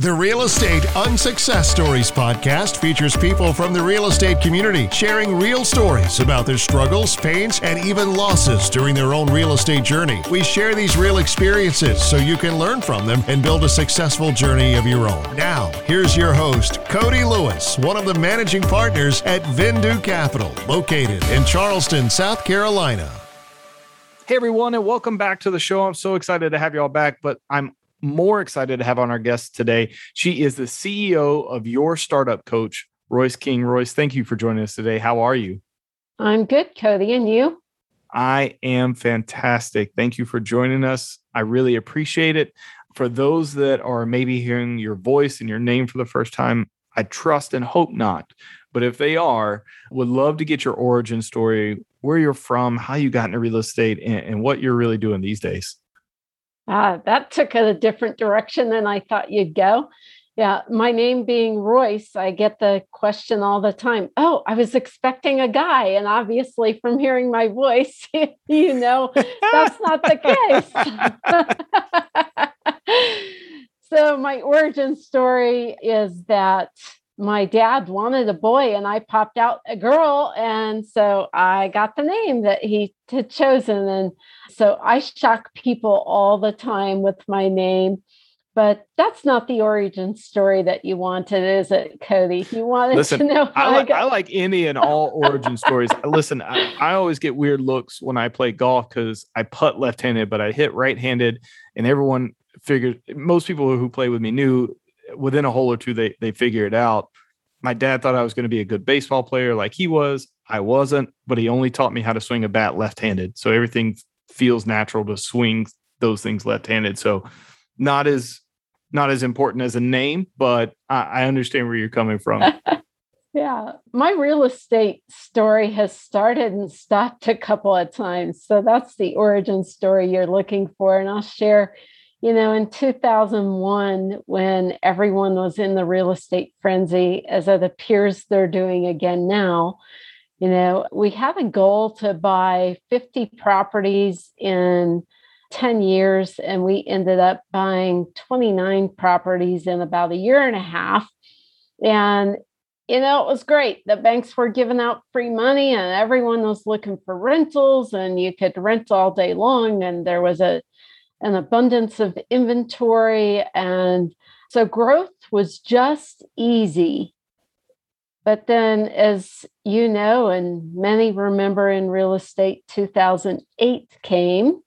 The Real Estate Unsuccess Stories podcast features people from the real estate community sharing real stories about their struggles, pains, and even losses during their own real estate journey. We share these real experiences so you can learn from them and build a successful journey of your own. Now, here's your host, Cody Lewis, one of the managing partners at Vindu Capital, located in Charleston, South Carolina. Hey everyone, and welcome back to the show. I'm so excited to have you all back, but I'm more excited to have on our guest today. She is the CEO of Your Startup Coach, Royce King. Royce, thank you for joining us today. How are you? I'm good, Cody. And you? I am fantastic. Thank you for joining us. I really appreciate it. For those that are maybe hearing your voice and your name for the first time, I trust and hope not. But if they are, would love to get your origin story, where you're from, how you got into real estate, and, and what you're really doing these days. Ah, that took a different direction than I thought you'd go. Yeah, my name being Royce, I get the question all the time. Oh, I was expecting a guy. And obviously, from hearing my voice, you know, that's not the case. so, my origin story is that my dad wanted a boy and I popped out a girl. And so I got the name that he had chosen. And so I shock people all the time with my name. But that's not the origin story that you wanted, is it, Cody? You wanted Listen, to know I like, I, I like any and all origin stories. Listen, I, I always get weird looks when I play golf because I putt left handed, but I hit right handed. And everyone figured, most people who play with me knew within a hole or two, they they figure it out. My dad thought I was going to be a good baseball player like he was. I wasn't, but he only taught me how to swing a bat left-handed. So everything feels natural to swing those things left-handed. So not as not as important as a name, but I, I understand where you're coming from. yeah, my real estate story has started and stopped a couple of times. So that's the origin story you're looking for, and I'll share you know, in 2001, when everyone was in the real estate frenzy, as it appears they're doing again now, you know, we had a goal to buy 50 properties in 10 years, and we ended up buying 29 properties in about a year and a half. And you know, it was great. The banks were giving out free money and everyone was looking for rentals and you could rent all day long. And there was a an abundance of inventory. And so growth was just easy. But then, as you know, and many remember in real estate, 2008 came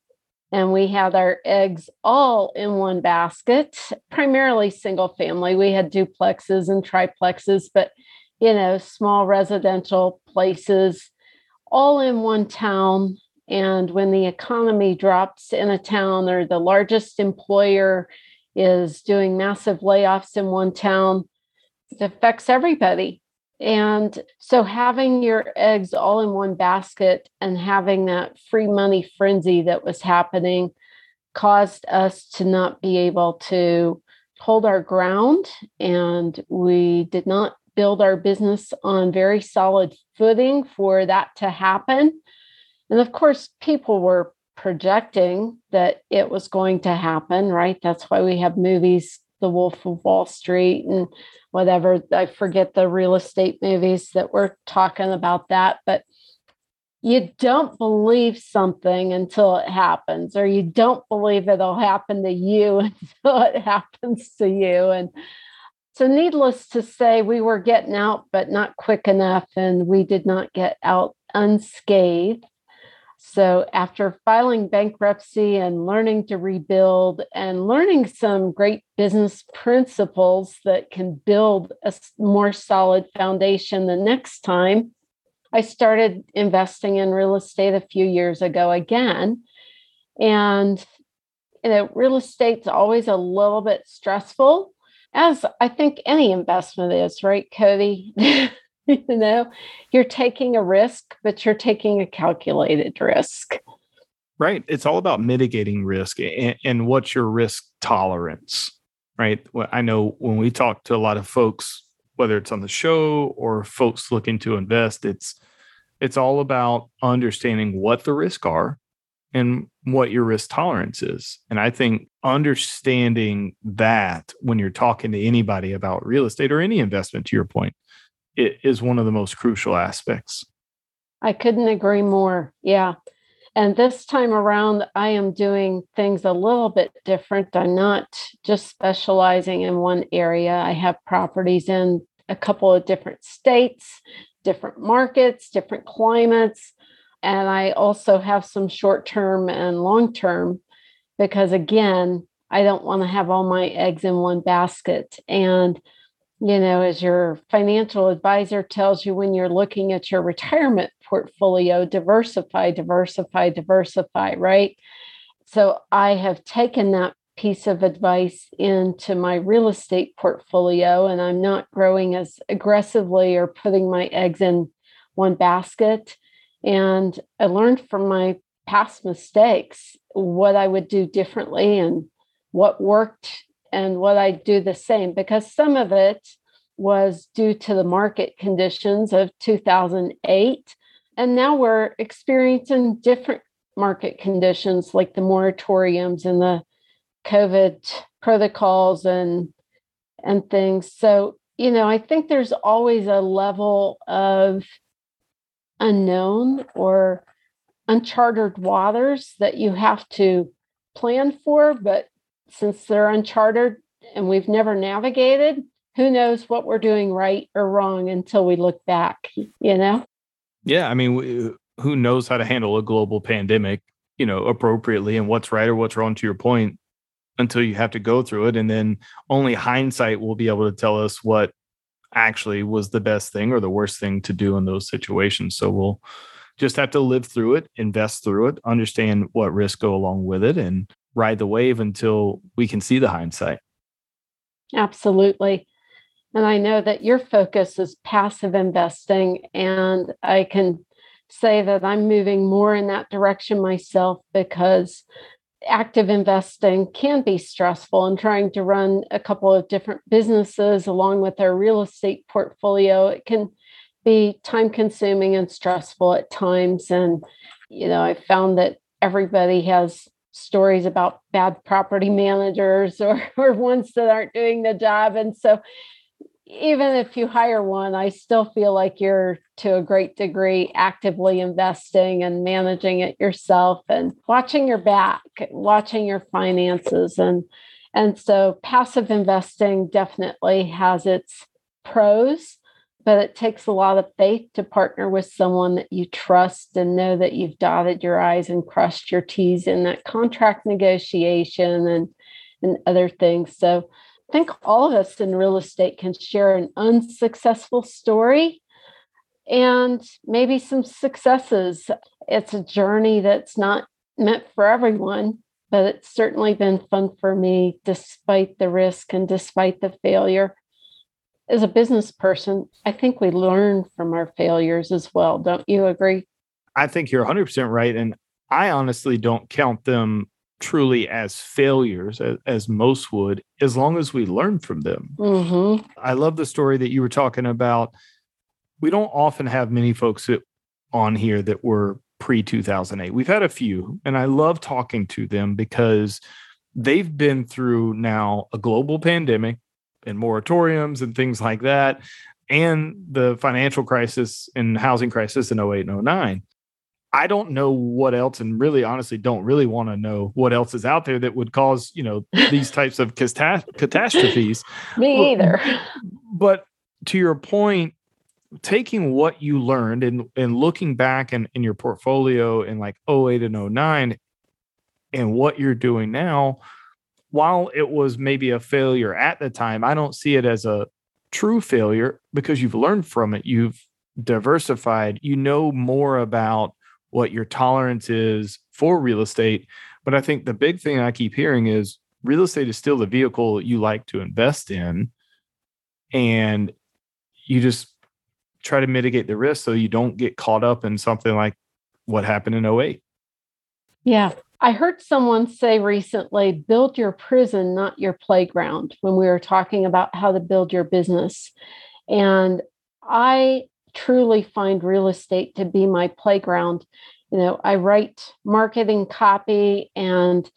and we had our eggs all in one basket, primarily single family. We had duplexes and triplexes, but you know, small residential places all in one town and when the economy drops in a town or the largest employer is doing massive layoffs in one town, it affects everybody. And so having your eggs all in one basket and having that free money frenzy that was happening caused us to not be able to hold our ground. And we did not build our business on very solid footing for that to happen. And of course, people were projecting that it was going to happen, right? That's why we have movies, The Wolf of Wall Street and whatever. I forget the real estate movies that were talking about that, but you don't believe something until it happens, or you don't believe it'll happen to you until it happens to you. And so, needless to say, we were getting out, but not quick enough, and we did not get out unscathed. So, after filing bankruptcy and learning to rebuild and learning some great business principles that can build a more solid foundation the next time, I started investing in real estate a few years ago again. And, you know, real estate's always a little bit stressful, as I think any investment is, right, Cody? you know you're taking a risk but you're taking a calculated risk right it's all about mitigating risk and, and what's your risk tolerance right i know when we talk to a lot of folks whether it's on the show or folks looking to invest it's it's all about understanding what the risks are and what your risk tolerance is. And I think understanding that when you're talking to anybody about real estate or any investment, to your point, it is one of the most crucial aspects. I couldn't agree more. Yeah. And this time around, I am doing things a little bit different. I'm not just specializing in one area. I have properties in a couple of different states, different markets, different climates. And I also have some short term and long term because, again, I don't want to have all my eggs in one basket. And, you know, as your financial advisor tells you when you're looking at your retirement portfolio, diversify, diversify, diversify, right? So I have taken that piece of advice into my real estate portfolio and I'm not growing as aggressively or putting my eggs in one basket. And I learned from my past mistakes what I would do differently and what worked and what I do the same because some of it was due to the market conditions of 2008 and now we're experiencing different market conditions like the moratoriums and the covid protocols and and things so you know i think there's always a level of unknown or uncharted waters that you have to plan for. But since they're uncharted and we've never navigated, who knows what we're doing right or wrong until we look back, you know? Yeah. I mean, who knows how to handle a global pandemic, you know, appropriately and what's right or what's wrong to your point until you have to go through it. And then only hindsight will be able to tell us what actually was the best thing or the worst thing to do in those situations. So we'll just have to live through it, invest through it, understand what risks go along with it, and ride the wave until we can see the hindsight. Absolutely. And I know that your focus is passive investing, and I can say that I'm moving more in that direction myself because active investing can be stressful and trying to run a couple of different businesses along with our real estate portfolio it can be time consuming and stressful at times and you know i found that everybody has stories about bad property managers or, or ones that aren't doing the job. And so even if you hire one, I still feel like you're to a great degree actively investing and managing it yourself and watching your back, watching your finances. And and so passive investing definitely has its pros, but it takes a lot of faith to partner with someone that you trust and know that you've dotted your I's and crossed your T's in that contract negotiation and and other things. So I think all of us in real estate can share an unsuccessful story and maybe some successes. It's a journey that's not meant for everyone, but it's certainly been fun for me despite the risk and despite the failure. As a business person, I think we learn from our failures as well. Don't you agree? I think you're 100% right. And I honestly don't count them truly as failures as, as, most would as long as we learn from them mm-hmm. i love the story that you were talking about we don't often have many folks that, on here that were pre 2008 we've had a few and i love talking to them because they've been through now a global pandemic and moratoriums and things like that and the financial crisis and housing crisis in 08 and 09 I don't know what else, and really, honestly, don't really want to know what else is out there that would cause you know these types of catastrophes. Me either. But to your point, taking what you learned and and looking back in, in your portfolio in like 08 and 09 and what you're doing now, while it was maybe a failure at the time, I don't see it as a true failure because you've learned from it. You've diversified. You know more about what your tolerance is for real estate. But I think the big thing I keep hearing is real estate is still the vehicle you like to invest in. And you just try to mitigate the risk so you don't get caught up in something like what happened in 08. Yeah. I heard someone say recently build your prison, not your playground, when we were talking about how to build your business. And I truly find real estate to be my playground. You know, I write marketing copy and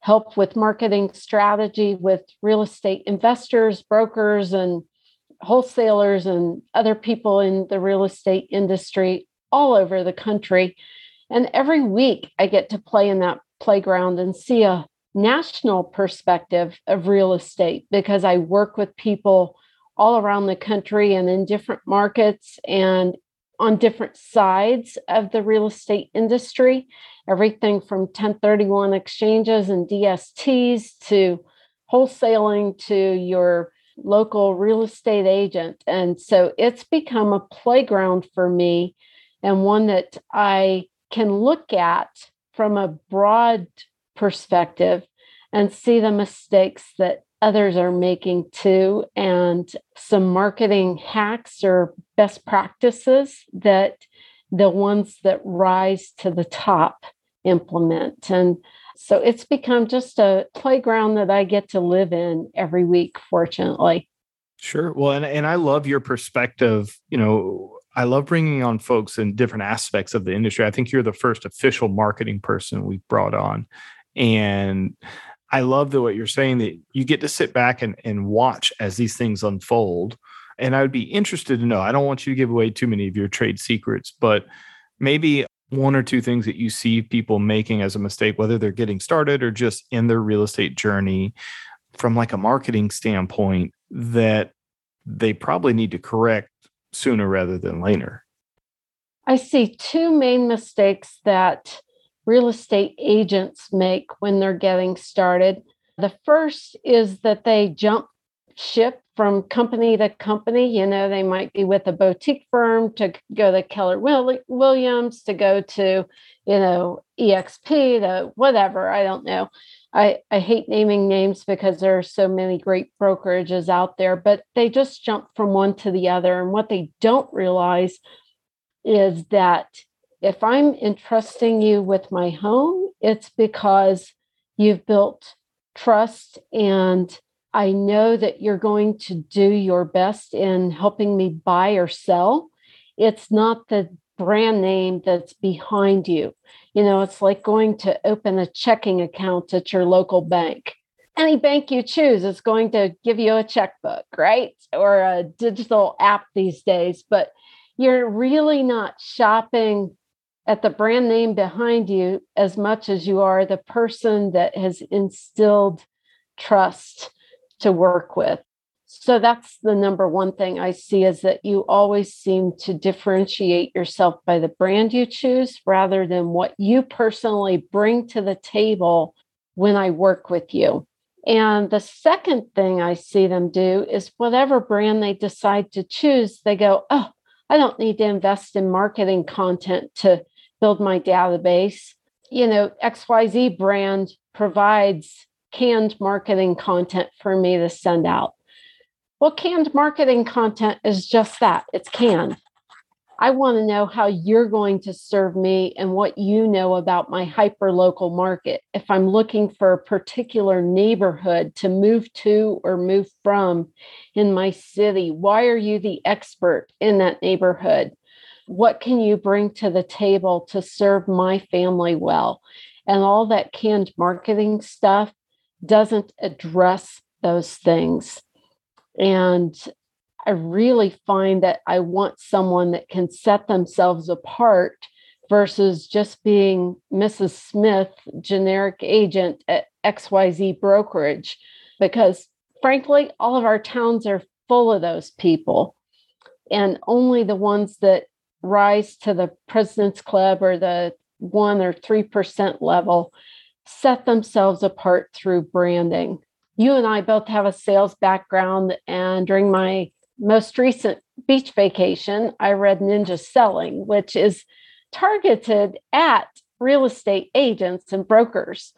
help with marketing strategy with real estate investors, brokers, and wholesalers and other people in the real estate industry all over the country. And every week I get to play in that playground and see a national perspective of real estate because I work with people all around the country and in different markets and on different sides of the real estate industry, everything from 1031 exchanges and DSTs to wholesaling to your local real estate agent. And so it's become a playground for me and one that I can look at from a broad perspective and see the mistakes that others are making too, and some marketing hacks or best practices that the ones that rise to the top implement. And so it's become just a playground that I get to live in every week, fortunately. Sure. Well, and, and I love your perspective. You know, I love bringing on folks in different aspects of the industry. I think you're the first official marketing person we've brought on. And I love the what you're saying that you get to sit back and, and watch as these things unfold. And I would be interested to know, I don't want you to give away too many of your trade secrets, but maybe one or two things that you see people making as a mistake, whether they're getting started or just in their real estate journey from like a marketing standpoint that they probably need to correct sooner rather than later? I see two main mistakes that real estate agents make when they're getting started. The first is that they jump ship from company to company. You know, they might be with a boutique firm to go to Keller Williams, to go to, you know, EXP, to whatever. I don't know. I, I hate naming names because there are so many great brokerages out there, but they just jump from one to the other. And what they don't realize is that if I'm entrusting you with my home, it's because you've built trust and I know that you're going to do your best in helping me buy or sell. It's not the brand name that's behind you. You know, it's like going to open a checking account at your local bank. Any bank you choose is going to give you a checkbook, right? Or a digital app these days, but you're really not shopping at the brand name behind you as much as you are the person that has instilled trust to work with. So that's the number one thing I see is that you always seem to differentiate yourself by the brand you choose rather than what you personally bring to the table when I work with you. And the second thing I see them do is whatever brand they decide to choose, they go, Oh, I don't need to invest in marketing content to build my database. You know, XYZ brand provides canned marketing content for me to send out. Well, canned marketing content is just that it's canned. I want to know how you're going to serve me and what you know about my hyper local market. If I'm looking for a particular neighborhood to move to or move from in my city, why are you the expert in that neighborhood? What can you bring to the table to serve my family well? And all that canned marketing stuff doesn't address those things. And I really find that I want someone that can set themselves apart versus just being Mrs. Smith, generic agent at XYZ brokerage. Because frankly, all of our towns are full of those people. And only the ones that rise to the President's Club or the one or 3% level set themselves apart through branding you and I both have a sales background. And during my most recent beach vacation, I read Ninja Selling, which is targeted at real estate agents and brokers.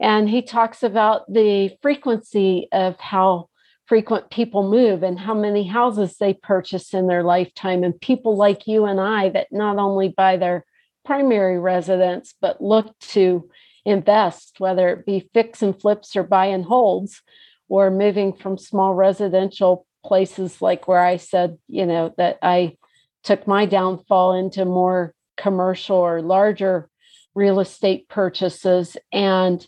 And he talks about the frequency of how frequent people move and how many houses they purchase in their lifetime. And people like you and I that not only buy their primary residence, but look to invest, whether it be fix and flips or buy and holds, or moving from small residential places like where I said, you know, that I took my downfall into more commercial or larger real estate purchases. And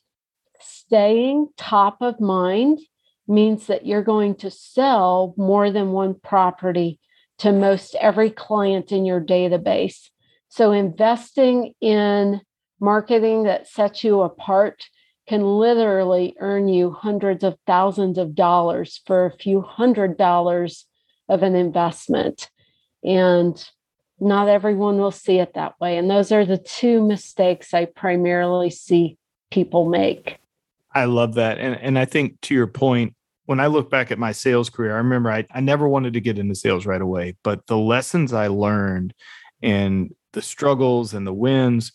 staying top of mind means that you're going to sell more than one property to most every client in your database. So, investing in marketing that sets you apart can literally earn you hundreds of thousands of dollars for a few hundred dollars of an investment. And not everyone will see it that way. And those are the two mistakes I primarily see people make. I love that. And and I think to your point, when I look back at my sales career, I remember I, I never wanted to get into sales right away, but the lessons I learned and the struggles and the wins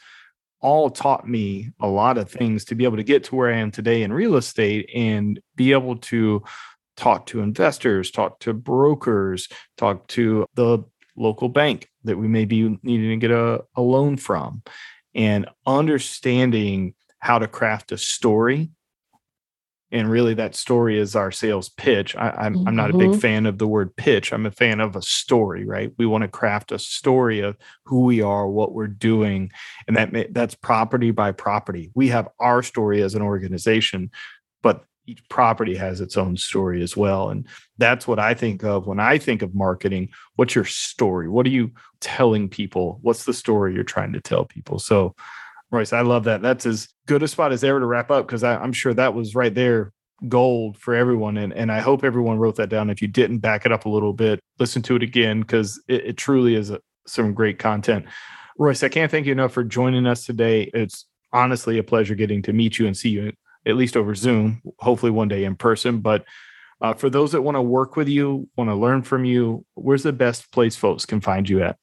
all taught me a lot of things to be able to get to where I am today in real estate and be able to talk to investors, talk to brokers, talk to the local bank that we may be needing to get a, a loan from, and understanding how to craft a story and really that story is our sales pitch. I, am I'm, mm-hmm. I'm not a big mm-hmm. fan of the word pitch. I'm a fan of a story right? We want to craft a story of who we are what we're doing and that may, that's property by property. We have our story as an organization but each property has its own story as well. And that's what i think of when i think of marketing. What's your story? What are you telling people? What's the story you're trying to tell people? So Royce, I love that. That's as good a spot as ever to wrap up because I'm sure that was right there gold for everyone. And, and I hope everyone wrote that down. If you didn't back it up a little bit, listen to it again because it, it, truly is a, some great content. Royce, I can't thank you enough for joining us today. It's honestly a pleasure getting to meet you and see you at least over Zoom, hopefully one day in person. But uh, for those that want to work with you, want to learn from you, where's the best place folks can find you at?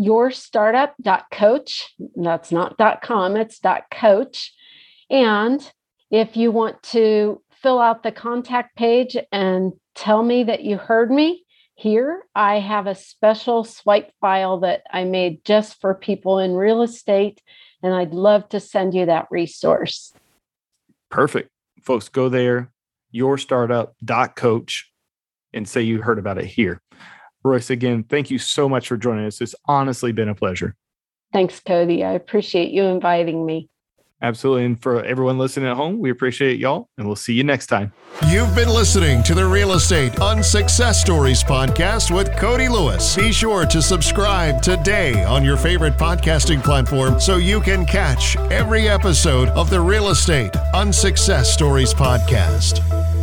yourstartup.coach. That's not .com, it's .coach. And if you want to fill out the contact page and tell me that you heard me here, I have a special swipe file that I made just for people in real estate, and I'd love to send you that resource. Perfect. Folks, go there, yourstartup.coach, and say you heard about it here. Royce, again, thank you so much for joining us. It's honestly been a pleasure. Thanks, Cody. I appreciate you inviting me. Absolutely. And for everyone listening at home, we appreciate y'all, and we'll see you next time. You've been listening to the Real Estate Unsuccess Stories podcast with Cody Lewis. Be sure to subscribe today on your favorite podcasting platform so you can catch every episode of the Real Estate Unsuccess Stories podcast.